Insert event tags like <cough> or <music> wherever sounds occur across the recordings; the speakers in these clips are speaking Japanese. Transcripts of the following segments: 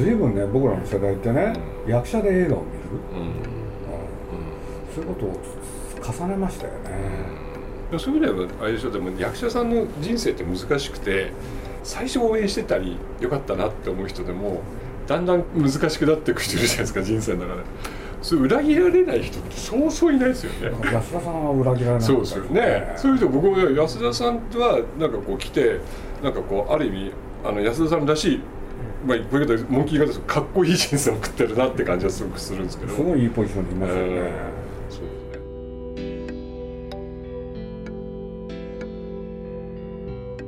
随分ね僕らの世代ってね、役者で映画を見る、そういうことを重ねましたよね、そういう意味ではあれでしょでも役者さんの人生って難しくて最初応援してたりよかったなって思う人でもだんだん難しくなっていく人いるじゃないですか人生の中で。それ裏切られない人ってそうそういないですよね。安田さんは裏切られない、そうですよね。そういう人僕も安田さんはなんかこう来てなんかこうある意味あの安田さんらしいまあ、こういうことモンキー型ですかっこいい人生を送ってるなって感じはすごくするんですけど。すごいいいポジションにいますよね、えー、ね。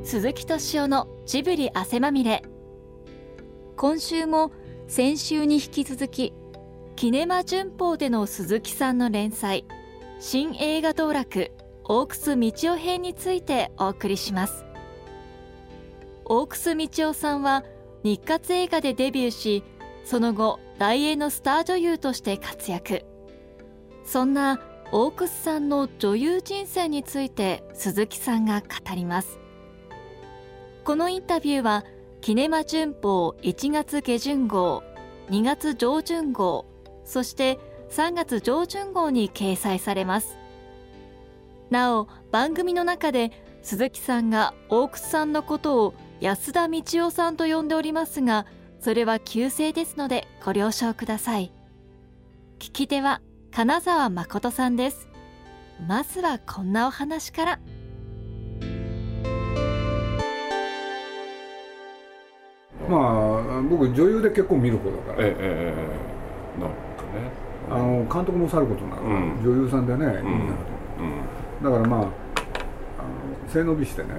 鈴木敏夫のジブリ汗まみれ。今週も先週に引き続きキネマ旬報での鈴木さんの連載新映画道楽大楠道夫編についてお送りします。大楠道夫さんは日活映画でデビューしその後大英のスター女優として活躍。そんな大楠さんの女優人生について鈴木さんが語ります。このインタビューはキネマ旬報1月下旬号2月上旬号そして3月上旬号に掲載されます。なお番組の中で鈴木さんが大楠さんのことを安田道夫さんと呼んでおりますがそれは旧姓ですのでご了承ください。聞き手は金沢誠さんです。まずはこんなお話から。まあ僕女優で結構見る方だから、ええええ、なるほどねあの監督もさることながら、うん、女優さんでね、うん、だからまああの背伸びしてね、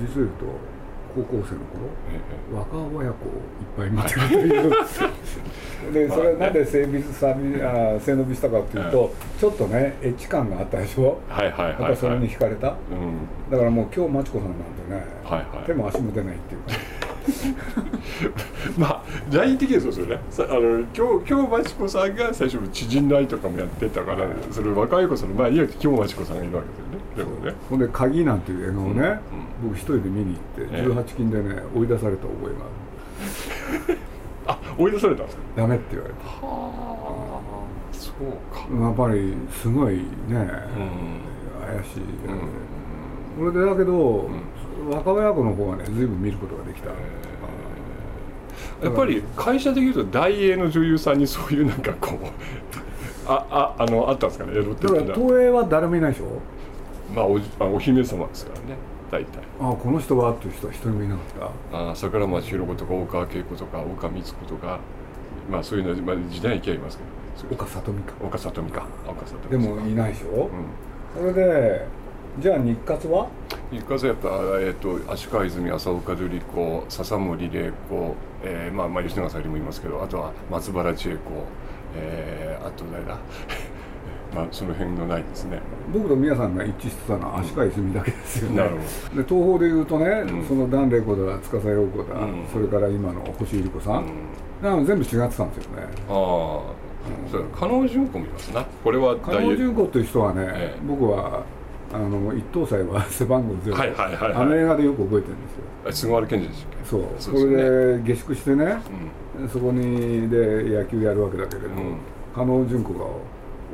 実を言うと高校生の頃、若親子をいっぱい見てるという。<laughs> でそれなんで性別さ <laughs> あ背伸びしたかっていうと、ちょっとねエッチ感があったでしょ？はいはいはい、はい、それに惹かれた、うん、だからもう今日真知子さんなんてね、はいはい、手も足も出ないっていう。か <laughs> まあライン的にはそうですよね。あの今日今日真知子さんが最初知人ラインとかもやってたから、それ若い子さんの前には今日真知子さんがいるわけですよねでもね。ほんで「鍵」なんていう映画をね、うんうん。僕一人で見に行って18金でね追い出された覚えがある。<laughs> あ追い出されたんですか？ダメって言われたはあ。そうか。やっぱりすごいね、うん、怪しい、うん、それでだけど、うん、若親子の方はね随分見ることができた、やっぱり会社でいうと大英の女優さんにそういうなんかこうあああのあったんですかね？エロ的な。東映は誰もいないでしょ？まあおお姫様ですからね大体。あこの人はっていう人は一人もいなかった。あ桜町弘子とか大川恵子とか岡光子とかまあそういうの、まあ、時代に行きゃいますけど。岡里美か岡里美か岡里でもいないでしょ、うん、それでじゃあ日活は？日活はやっぱ、えーと、足利泉浅岡瑠璃子笹森玲子、えーまあまあ、吉永小百合もいますけどあとは松原千恵子、えー、あと誰だ？まあ、その辺のないですね。僕と宮さんが一致してたのは足利泉だけですよね、うん、で東宝でいうとね、うん、その檀れ子だ司陽子だ、うん、それから今の星百合子さん、うん、全部違ってたんですよね。ああ。そう加納純子もいますな。これは加納純子っていう人はね、ええ、僕はあの一等祭は背番号ゼロ、はいはいはいはい、あの映画でよく覚えてるんですよ。菅原健二でしたっけ？そう。それで下宿してね、そこにで野球やるわけだけれど、加納純子が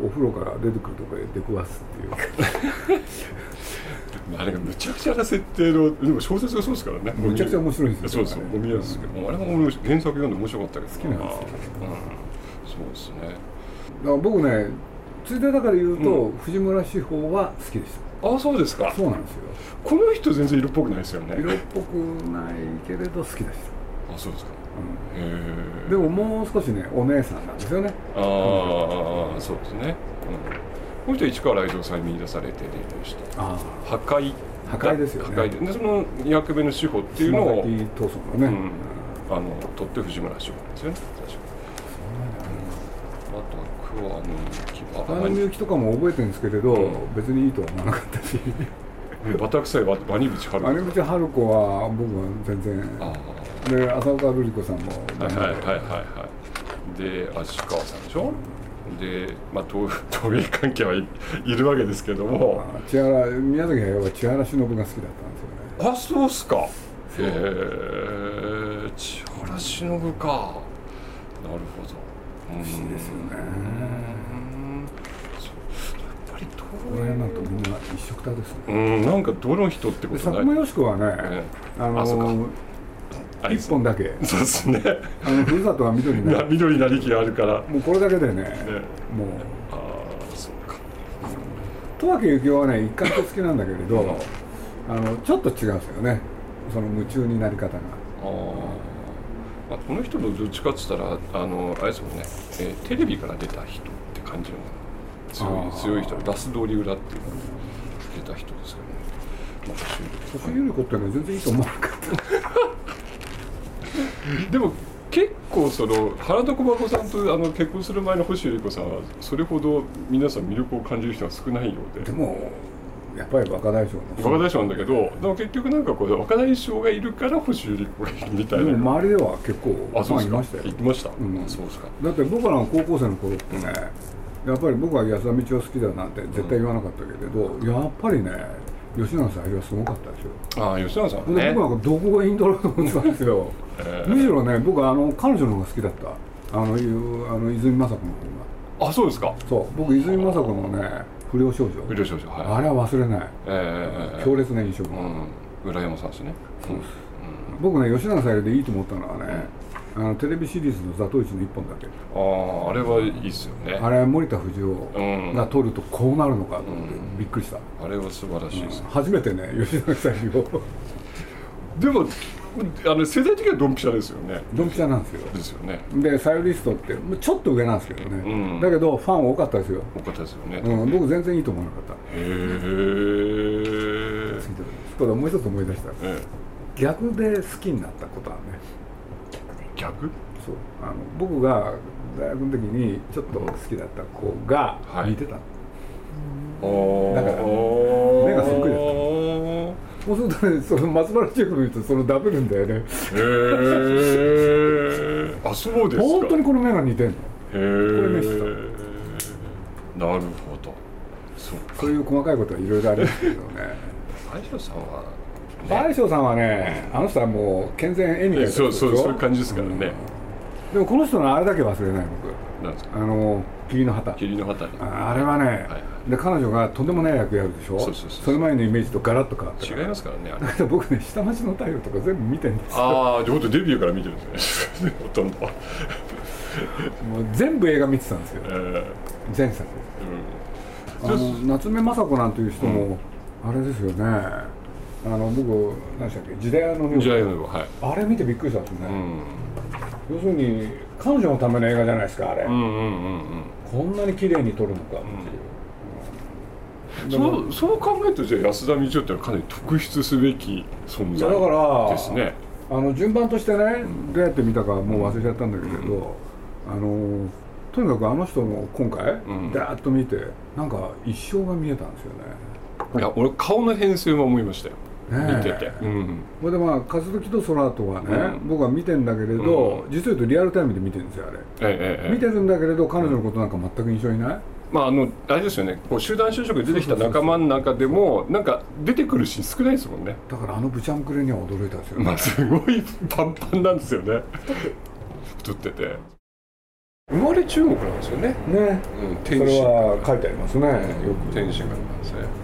お風呂から出てくるとこへ出くわすっていう。<laughs> あれがむちゃくちゃな設定のでも小説がそうですからね。むちゃくちゃ面白いですよ、ね、そうですよ。見やすいけど、あれも原作読んで面白かったけど好きなん。ですよ、うん、そうですね。だから僕ねついでだから言うと、うん、藤村志保は好きでした。あそうですか。そうなんですよ。この人全然色っぽくないですよね。色っぽくないけれど好きでした。あそうですかうん、でももう少しねお姉さんなんですよね。ああ、そうですね、うん、この人市川雷蔵さんに見出されてデビュー。した破壊。破壊ですよね。破壊。でその2役目の司法っていうのを闘争のね、うん、あの取って藤村司法ですよね。確か。あとは桑野由紀は桑野由紀とかも覚えてるんですけれど、うん、別にいいとは思わなかったし。<laughs> バタ臭いワニブチ春子ワニブチ春子は僕は全然ああで浅岡瑠璃子さんも。はいはいはいはいで足川さんでしょ、うん、でまあ陶芸 <laughs> 関係はいいるわけですけども。千原宮崎駿は千原忍が好きだったんですよね。あそうっすか。へえ千原忍か。ほど。不思議ですよね。やっぱりこの辺なんとみんな一緒くたですね。うんなんかどの人ってこと佐久間よし子はね、ねあの一本だけ。そうですね。あのふるさとは緑になる緑なりきがあるから。もうこれだけでね、ね、もう。ああそうか。十和幸雄はね一貫と好きなんだけれどあのちょっと違うんですよね。その夢中になり方が。ああ、まあ、この人のどっちかっつったらあのあれですもんね、えー、テレビから出た人って感じの強い強い人。ラス通り裏っていうのに出た人ですけどね、まあ、ゆり子ってのは全然いいと思わなかった <laughs> <laughs> でも結構その原田駒子さんとあの結婚する前の星百合子さんはそれほど皆さん魅力を感じる人は少ないようで。でもやっぱり若大将若大将なんだけどでも結局なんかこう若大将がいるから星百合子がいるみたいな。周りでは結構あそういましたよ。いました、うん、そうですか。だって僕らの高校生の頃ってね、やっぱり僕は安田道夫好きだなんて絶対言わなかったけれど、うん、やっぱりね吉永さんはすごかったですよああ吉永さんね。僕なんかどこがインドだと思ってたんですよ、えー、むしろね僕はあの彼女の方が好きだった。あのいうあの泉雅子の方が。あそうですか。そう。僕泉雅子のね不良少女。不良少女、はい、あれは忘れない、えー、強烈な印象が、うん、村山さんですね。そうです、うん、僕ね吉永さんでいいと思ったのはね、あのテレビシリーズの「ザトウイチ」の一本だけ。あああれはいいっすよね。あれ森田不二夫が撮るとこうなるのかと思ってびっくりした、あれは素晴らしいです、ね、初めてね吉永さんを <laughs> でもあの世代的にはドンピシャですよね。ドンピシャなんですよ。ですよね。でサイリストってちょっと上なんですけどね、うん、だけどファン多かったですよ。多かったですよね、うん、僕全然いいと思わなかった。へえただもう一つ思い出した、ええ、逆で好きになったことはね逆？そう。あの僕が大学の時にちょっと好きだった子が似てた、はい、だから目がそっくりだった。そうするとねその松原千代子見るとそのダブルんだよね。へえあそうですか。本当にこの目が似てんの。へえこれ見せた。なるほど。そうそういう細かいことはいろいろありますけどね。<laughs> 大将さんは大将さんはねあの人はもう健全笑みがそうそうそういう感じですからね、うん、でもこの人のあれだけ忘れない僕。なんですか？あの霧の旗。霧の旗あれはね、はいで彼女がとんでもない役やるでしょ？そうそうそうそれ前のイメージとガラッと変わって違いますからねだから僕ね下町の太陽とか全部見てるんですよ。ああじゃあデビューから見てるんですね。<laughs> ほとんど。もう全部映画見てたんですよ、えー、前作、うん、あの夏目雅子なんていう人も、うん、あれですよねあの僕何でしたっけ？時代の時代のはい。あれ見てびっくりしたんですね、うん、要するに彼女のための映画じゃないですかあれ、うんうんうんうん、こんなに綺麗に撮るのかっていう、そうそう考えるとじゃあ安田道夫ってかなり特筆すべき存在ですね。あの順番としてねどうやって見たかもう忘れちゃったんだけれど、うん、あのとにかくあの人の今回、うん、ダーッと見てなんか一生が見えたんですよね。いや俺顔の編成も思いましたよ。ね、見てて、うん、これでまあ「勝時と空と」はね、うん、僕は見てんだけれど、うん、実を言うとリアルタイムで見てるんですよあれ、ええ見てるんだけれど彼女のことなんか全く印象にない、まあ、あのあれですよね。こう集団就職で出てきた仲間の中でもなんか出てくるシーン少ないですもんね。だからあのブチャンクレには驚いたんですよ、ね、まあすごいパンパンなんですよね。太ってて。生まれ中国なんですよね。ね、うん、天それは書いてありますね、よく。天使がなんですね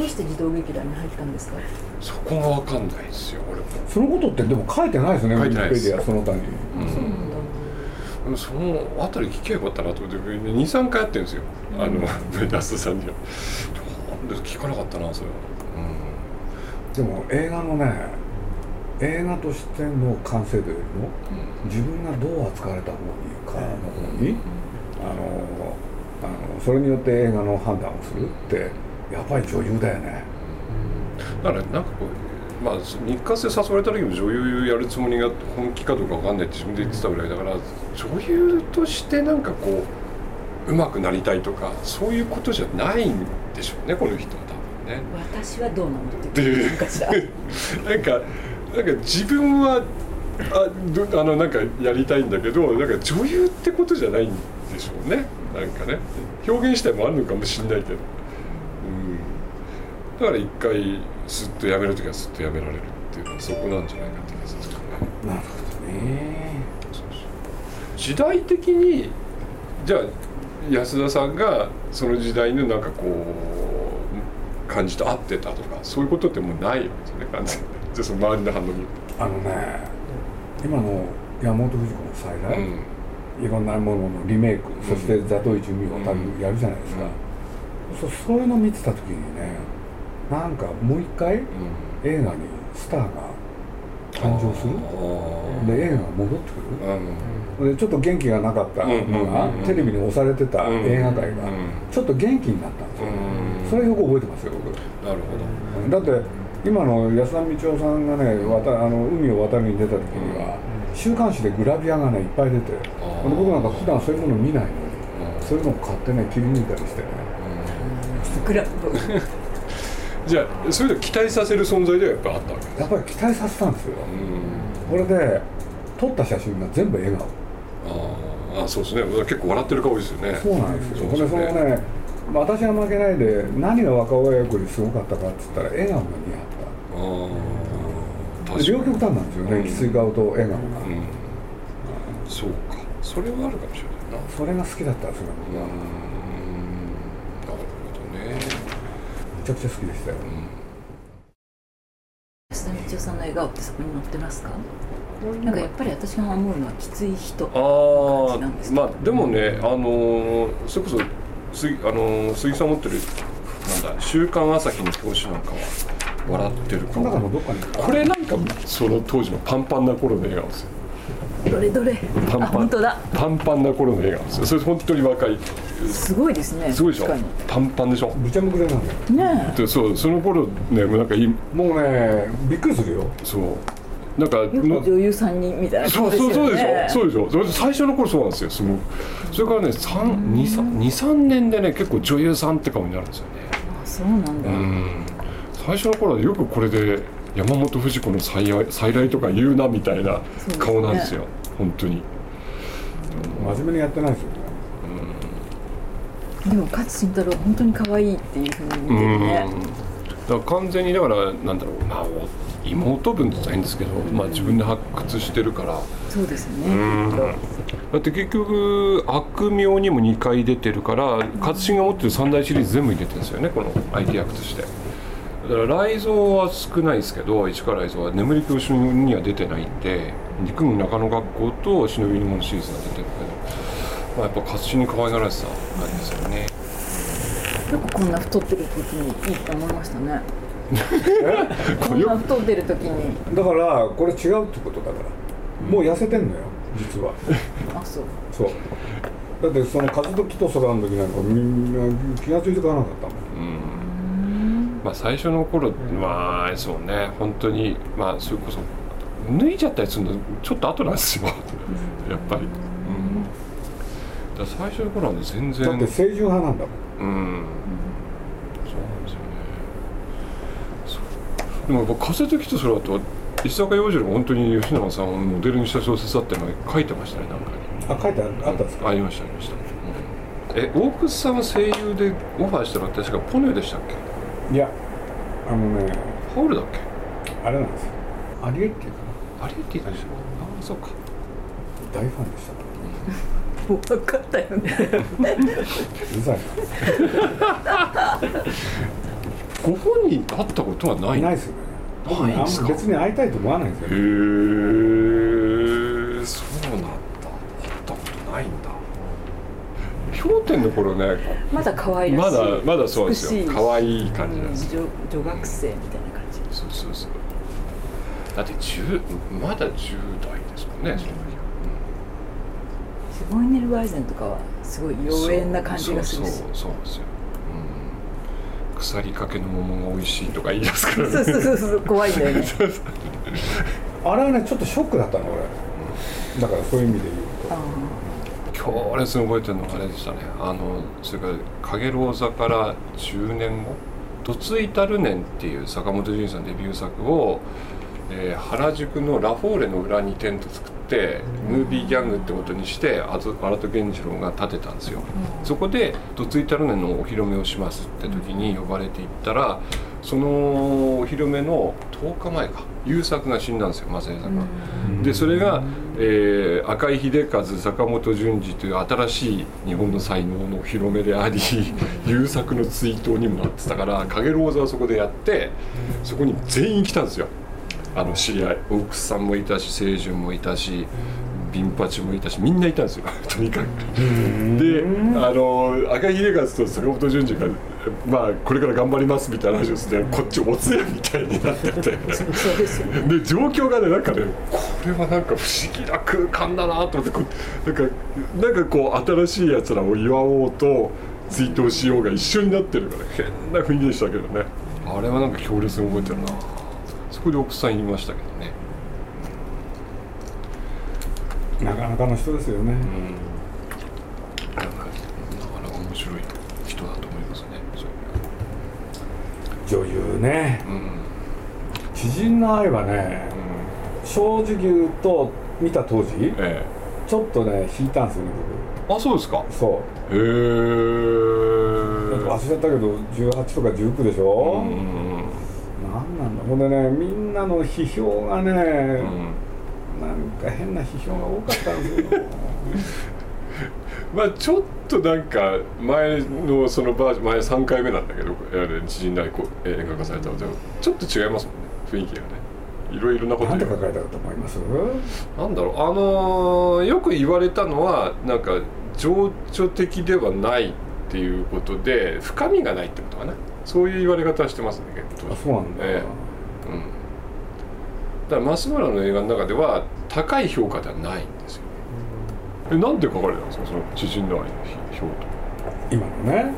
どうして児童劇団に入ったんですか？そこが分かんないですよ俺も。そのことってでも書いてないですね書いてないです。その他に、うん。そのあたり聞けばよかったなと思って23回やってるんですよ、うん、あの <laughs> ラストさんには。聞かなかったなそれは、うん、でも映画のね映画としての完成度よりも、うん、自分がどう扱われた方がいいかの方に、あのあのそれによって映画の判断をするってやっぱり女優だよね、だからなんかこうまあ、日活で誘われた時も女優やるつもりが本気かどうか分かんないって自分で言ってたぐらいだから女優としてなんかこう上手くなりたいとかそういうことじゃないんでしょうねこの人は多分ね。私はどうなのって言ってるかしらなんかなんか自分はあどあのなんかやりたいんだけどなんか女優ってことじゃないんでしょうね。なんかね。表現したいもあるのかもしれないけど、うん、だから一回すっとやめる時はすっとやめられるっていうのはそこなんじゃないかって気がするんですけどね。なるほどね時代的にじゃあ安田さんがその時代のなんかこう感じと合ってたとかそういうことってもうないわけですね完全に。じゃその周りの反応にあのね今の山本富士子の再来、うん。いろんなもののリメイク、そして「ザトイジ海」を多分やるじゃないですか、そうそういうの見てた時にねなんかもう一回、映画にスターが誕生する？で映画が戻ってくる、でちょっと元気がなかったのが、テレビに押されてた映画界がちょっと元気になったんですよ、それよく覚えてますよ僕。なるほど。だって今の安田道夫さんがね渡あの海を渡るに出た時には、週刊誌でグラビアがねいっぱい出て僕なんか普段そういうもの見ないのにそういうのを買ってね切り抜いたりしてね。グラじゃあそういうの期待させる存在ではやっぱあったわけ？やっぱり期待させたんですよ。これで撮った写真が全部笑顔。ああそうですね。結構笑ってる顔ですよね。そうなんですよ。これそのね私は負けないで何が若親役よりすごかったかっつったら笑顔が似合った。両極端なんですよね、きつい顔と笑顔が、そうか。それはあるかもしれないな。それが好きだったんですよ僕はめちゃくちゃ好きでしたよ、安田道夫さんの笑顔ってそこに載ってますか？なんかやっぱり私が思うのはきつい人ああまあでもねあのそれこそ杉あの杉さん持ってるなんだ「週刊朝日」の表紙なんかは笑ってる顔これなんかその当時のパンパンな頃の笑顔ですよどれどれ。パンパン。本当だ。パンパンな頃の笑顔ですよそれ本当に若い。すごいですね。すごいでしょ？パンパンでしょ？むちゃむくれなんだよ。ねでそうその頃ねもうなんかいもうねびっくりするよ。そう。なんか女優さんにみたいなそうそうそうでしょ？そうでしょ？それ最初の頃そうなんですよ。すごそれからね23年でね結構女優さんって顔になるんですよね。あそうなんだ。うん。最初の頃はよくこれで山本富子の再再来とか言うなみたいな顔なんですよ、ね、本当に。真面目にやってないですよ。ね、うん、でも勝新太郎本当に可愛いっていうふうに見てるね、だから完全にだからなんだろう。まあ妹分じゃないんですけど、まあ、自分で発掘してるから。そうですね。だって結局悪名にも2回出てるから勝新が持ってる三大シリーズ全部に出てるんですよねこの相手役として。だから雷蔵は少ないですけど市川雷蔵は眠り教師には出てないんで陸軍中野学校と忍び物シリーズが出てるけど、まあ、やっぱ活心に可愛がられてた感じですよね。よくこんな太ってる時にいいと思いましたね。<laughs> こんな太ってる時に。だからこれ違うってことだから。もう痩せてんのよ実は。あそう。そう。だってその和時と空の時なんかみんな気が付いてかなかったもんまあ、最初の頃まあそうね。本当にまあそれこそ脱いじゃったりするのちょっと後なんですよ。やっぱり、うん、だ最初の頃はね全然。だって清純派なんだもん。うん。そうなんですよね。でもやっぱ風時とそれだと石坂洋次郎が本当に吉永さんをモデルにした小説だってのは書いてましたねなんかに。あ書いてあったんですか、ありましたありました、うん、え大楠さんは声優でオファーしたのは確かポニョでしたっけ？いやあのねハウルだっけ？あれなんです。よアリエッティかなアリエッティでしたああそうか。大ファンでした。もう分かったよね。うざいご本人会ったことはない？ないですよね。僕ね別に会いたいと思わないんですよ、ね、へえそうなんだ会ったことないんだ氷点の頃ねまだ可愛らしい。まだまだそうですよ。可愛い感じなんです女女学生みたいな感じ。そうそうそう。だって10まだ10代ですもん。ねその時は、すごいネル・ワイゼンとかはすごい妖艶な感じがするし。そうそうですよ、うん、腐りかけの桃が美味しいとか言い出すから、ね、そうそうそう怖いんだよね <laughs> あれはねちょっとショックだったの俺、だからそういう意味で言うと強烈に覚えてるのがあれでしたね。あのそれから「かげろう座」から10年後「とついたる年」っていう坂本淳さんデビュー作を、えー、原宿のラフォーレの裏にテント作っってムービーギャングってことにして荒戸源次郎が建てたんですよ、うん、そこで「どついたるね」のお披露目をしますって時に呼ばれていったらそのお披露目の10日前か。優作が死んだんですよ正江さんが。でそれが、えー、赤井秀和坂本淳二という新しい日本の才能の広めであり <laughs> 優作の追悼にもなってたから影ローザはそこでやってそこに全員来たんですよ。あの知り合い奥さんもいたし清純もいたしビンパチもいたしみんないたんですよ。<laughs> とにかく。であの赤井秀和と坂本淳二がまあこれから頑張りますみたいな話をしてこっちおつやみたいになってて。で状況がねなんかねこれはなんか不思議な空間だなと思ってこなんかなんかこう新しいやつらを祝おうと追悼しようが一緒になってるから変な雰囲気でしたけどね。あれはなんか強烈に覚えてるな。そこで奥さん言いましたけどねなかなかの人ですよね、うん、なかなか面白い人だと思いますね。女優ね、うん、知人の愛はね、うん、正直言うと見た当時、ええ、ちょっとね引いたんですよね僕。あそうですか。そう。へえ忘れちゃったけど18とか19でしょ、うん、何なんだ？ほんでねみんなの批評がね、うんなんか変な批評が多かったんですよ <laughs> まあちょっとなんか前のそのバージョン前3回目なんだけど知人内映画化されたのでちょっと違いますもんね雰囲気がね。いろいろなことなんで書かれたかと思います？なんだろうあのー、よく言われたのはなんか情緒的ではないっていうことで深みがないってことかな。そういう言われ方はしてますね結構。あそうなんだ、ええ。うん。だから増村の映画の中では高い評価ではないんですよ、えなんで書かれたんですかその知人の愛の評と今のね、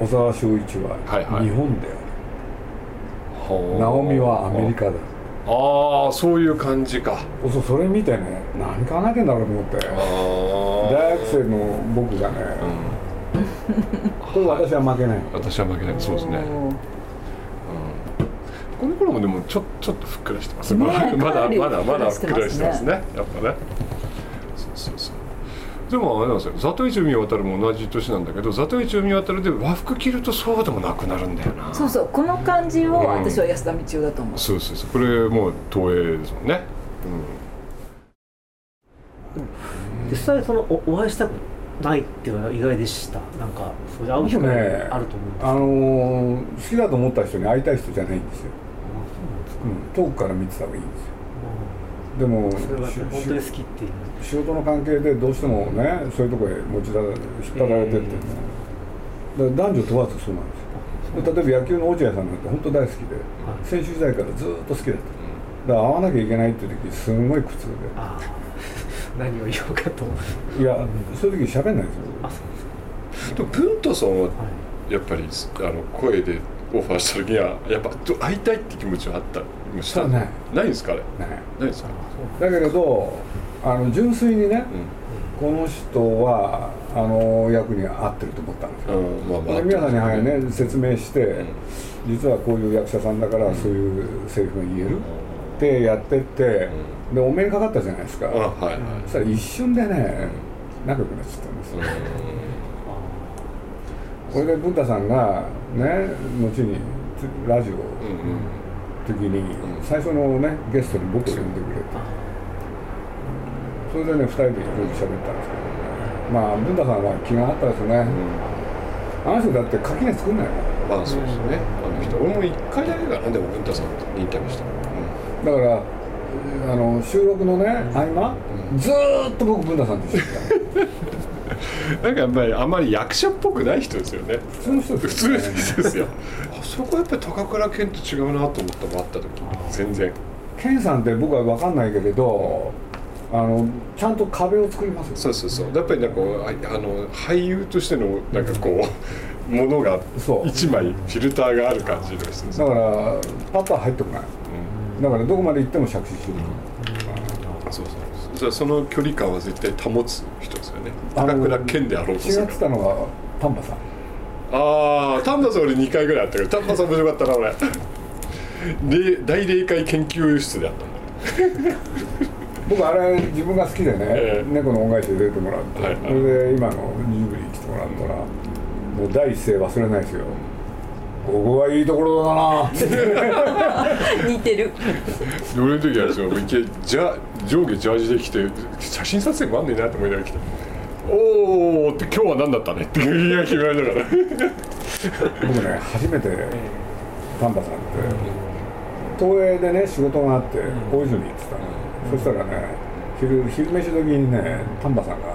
うん、小沢昭一は日本である、はいはい、直美はアメリカだ。ああそういう感じか。そうそれ見てね何考えてんだろうと思って。大学生の僕がね、うん、<laughs> これ私は負けない。私は負けない。そうですねこの頃もでもちょちょっとふっくらしてます、ね、まだまだまだまだふっくらしてますね。やっぱね。そうそうそう。でもあれなんですよ「里市海渡る」も同じ年なんだけど「里市海渡る」で和服着るとそうでもなくなるんだよな。そうそう。この感じを私は安田道夫だと思う、うん、そうそうそう。これもう東映ですもんね、うん、実際そのおお会いしたないっていうのは意外でした。なんかそれ会う機会あると思うんですけど、ね、あのー、好きだと思った人に会いたい人じゃないんですよ。うん、遠くから見てた方がいいんですよ、でも本当に好きっていう。仕事の関係でどうしてもねそういうとこへ持ち出引っ張られてって、ね、だから男女問わずそうなんですよ。例えば野球の落合さんなんて本当大好きで、選手時代からずっと好きだった。だから会わなきゃいけないっていう時すごい苦痛で。<laughs> 何を言おうかといやそういう時喋んないですよ。あそう。でも文太さんはやっぱりあの声でオファーした時にはやっぱ会いたいって気持ちはあったりした？ないないですかあれ？ないですか？だけれどあの純粋にね、うん、この人はあの役に合ってると思ったんですよ、うん。まあまあ、皆さんに、はいね、説明して、うん、実はこういう役者さんだからそういうセリフが言える、ってやってって、でお目にかかったじゃないですか、そしたら一瞬でね仲良くなっちゃったんですよ、これで文太さんがね後にラジオ時に最初のねゲストに僕を呼んでくれて。それでね2人でいろいろ喋ったんですけどまあ文太さんは気があったですよね、あの人だって垣根作んないもんまあそうですね。あの人。俺も1回だけかなでも文太さんとインタビューした、だからあの収録のね合間、ずっと僕文太さんと一緒になんかやっぱりあんまり役者っぽくない人ですよね。普通の人ですよ、ね、普通の人ですよあそこやっぱり高倉健と違うなと思ったのあった時全然。健さんって僕は分かんないけれどあのちゃんと壁を作りますそうそうそう。やっぱりなんかあの俳優としてのなんかこうものが一枚フィルターがある感じの人ですだからパッとは入ってこない、うん、だからどこまで行っても着地してる、うん、そうそう。じゃその距離感は絶対保つ人ね。高倉健であろうとする違ってたのは丹波さん。ああ丹波さん俺2回ぐらいあったけど丹波さん面白かったな俺。で大霊界研究室であったんだ。僕あれ自分が好きでね、えー、猫の恩返しで出てもらって、はい、それで今のジブリ来てもらったら、もう第一声忘れないですよ。ここがいいところだな。似てる。<laughs> 俺の時はそうじゃ上下ジャージで来て写真撮影もあんねえなと思いながら来て「おお」って今日は何だったね？って言いがら。僕ね初めて丹波さんって東映でね仕事があって大泉行ってたの、そしたらね昼昼飯時にね丹波さんが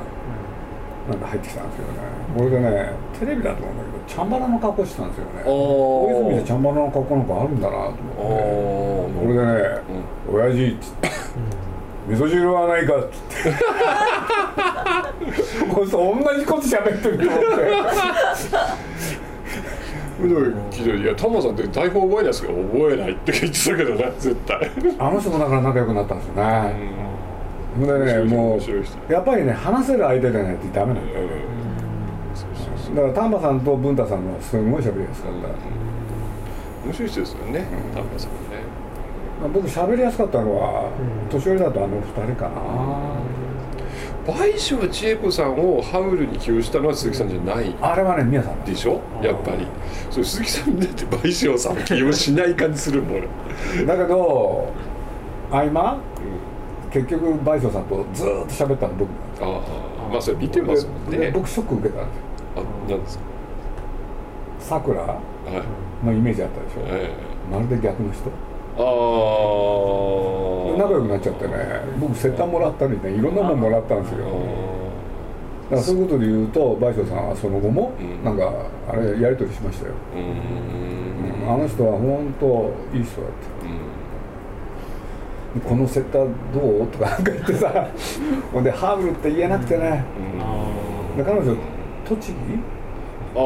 なんか入ってきたんですよね。これでねテレビだと思うんだけどチャンバラの格好してたんですよね。大泉でチャンバラの格好なんかあるんだなと思って。これでね「親父」っつって「味噌汁はないか」っつってこいつ同じこと喋ってると思って。いやタモさんって台本覚えないですけど覚えないって言ってたけどね絶対。あの人もだから仲良くなったんですよね、でねもうやっぱりね話せる相手じゃないとダメなんだよ、だから丹波さんと文太さんはすごい喋りやすかった、面白い人ですよね丹波さん僕喋りやすかったのは、年寄りだとあの二人かな、倍賞千恵子さんをハウルに起用したのは鈴木さんじゃない。あれはね宮さんでしょ？やっぱり。そう鈴木さんだって倍賞さん起用しない感じするもん俺だけど合間、うん。結局賠償さんとずっと喋ったの僕。ああまあそれ見てますもんね。僕ショック受けたんですよ。あなんですか？さくらのイメージあったでしょ、はい、まるで逆の人。ああ仲良くなっちゃってね。僕セッターもらったりねいろんなもんもらったんですよ。だからそういうことで言うと賠償さんはその後もなんかあれやり取りしましたよ、うん、あの人は本当いい人だって、うん。このセッターどう？とかなんか言ってさ。<laughs> ほんでハーブルって言えなくてね、うん、彼女栃木？あ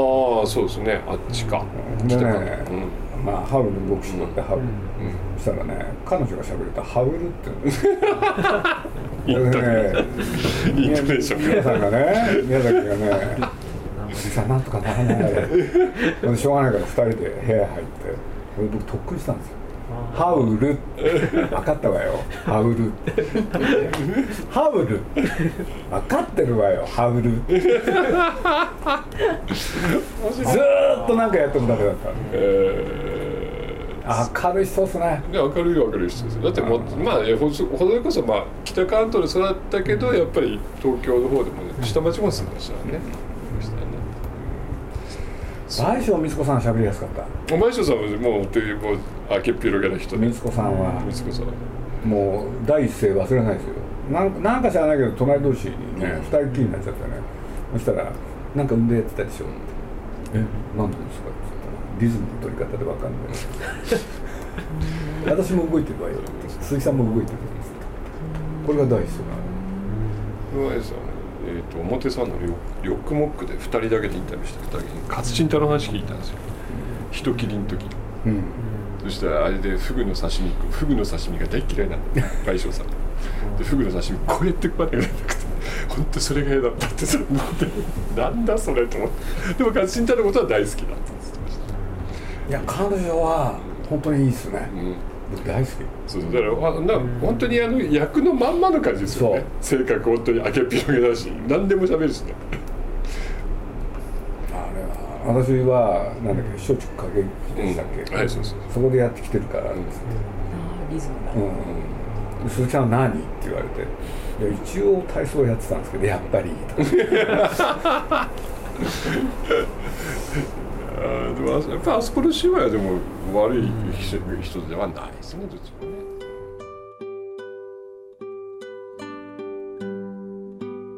あそうですね。あっちか、でね、うん、まあハウルの牧師だってハウル、うん、そしたらね彼女がしゃべるとハウルって言うんですね宮さんがね宮崎がね「おじさんなんとかならない」<laughs> しょうがないから2人で部屋入って僕特訓したんですよ。ハウル。分かったわよ。ハウル。ハウル。分かってるわよ。ハウル。ずっとなんかやってもダメだった、えー、明るい人っすね。明るい明るい人ですだってもまあほどこそまあ北関東で育ったけどやっぱり東京の方でも、ね、下町も住んでましたね、倍賞光子さん喋りやすかった？倍賞さんはもうというもうあけっぴろげな人光子さんは。光子さんもう第一声忘れないですよ。なんなんか知らないけど隣同士にね二、人きりになっちゃってね。そしたら「なんか産んでやってたでしょ」って「え何でですか?」って言ったら「リズムの取り方で分かんない」私も動いてるわよ鈴木さんも動いてるこれが第一声なの。さん。えーと、表参のヨックモックで2人だけでインタビューしてた時に勝新太の話聞いたんですよ。人切りの時に、うん、そしたらあれでフグの刺身フグの刺身が大嫌いなんだ大将さん。でフグの刺身こうやって食わなくなくて本当それが嫌だったってさなんだそれと思って。でも勝新太のことは大好きだっていや彼女は本当にいいっすね、うん。大好き。そうだからな本当にあの役のまんまの感じですよね。性格本当に明けっぴろげだし何でも喋るしね。あれは私はなんだっけ松竹影でしたっけ、うん、はいそうそうそこでやってきてるから、うん、あリズムだ、うん、鈴木さんは何って言われて。いや一応体操やってたんですけどやっぱり <laughs> でもやっぱあそこの姉妹はでも悪い人ではないですねどちもね。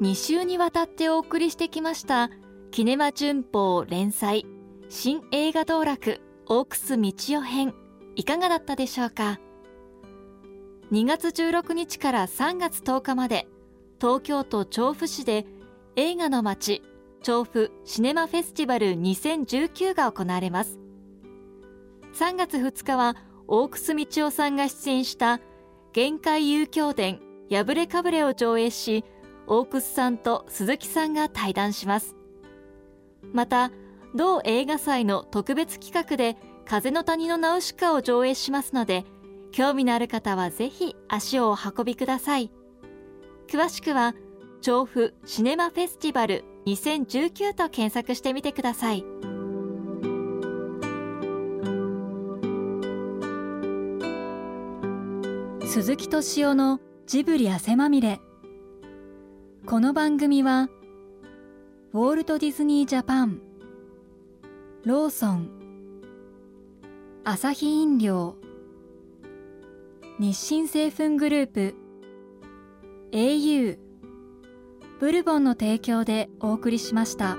2週にわたってお送りしてきましたキネマ旬報連載新映画道楽大楠道夫編いかがだったでしょうか？2月16日から3月10日まで東京都調布市で映画の街調布シネマフェスティバル2019が行われます。3月2日は大楠道夫さんが出演した限界遊興伝破れかぶれを上映し大楠さんと鈴木さんが対談します。また同映画祭の特別企画で風の谷のナウシカを上映しますので興味のある方はぜひ足をお運びください。詳しくは調布シネマフェスティバル2019と検索してみてください。鈴木敏夫のジブリ汗まみれ。この番組はウォールト・ディズニー・ジャパンローソンアサヒ飲料日清製粉グループ au ブルボンの提供でお送りしました。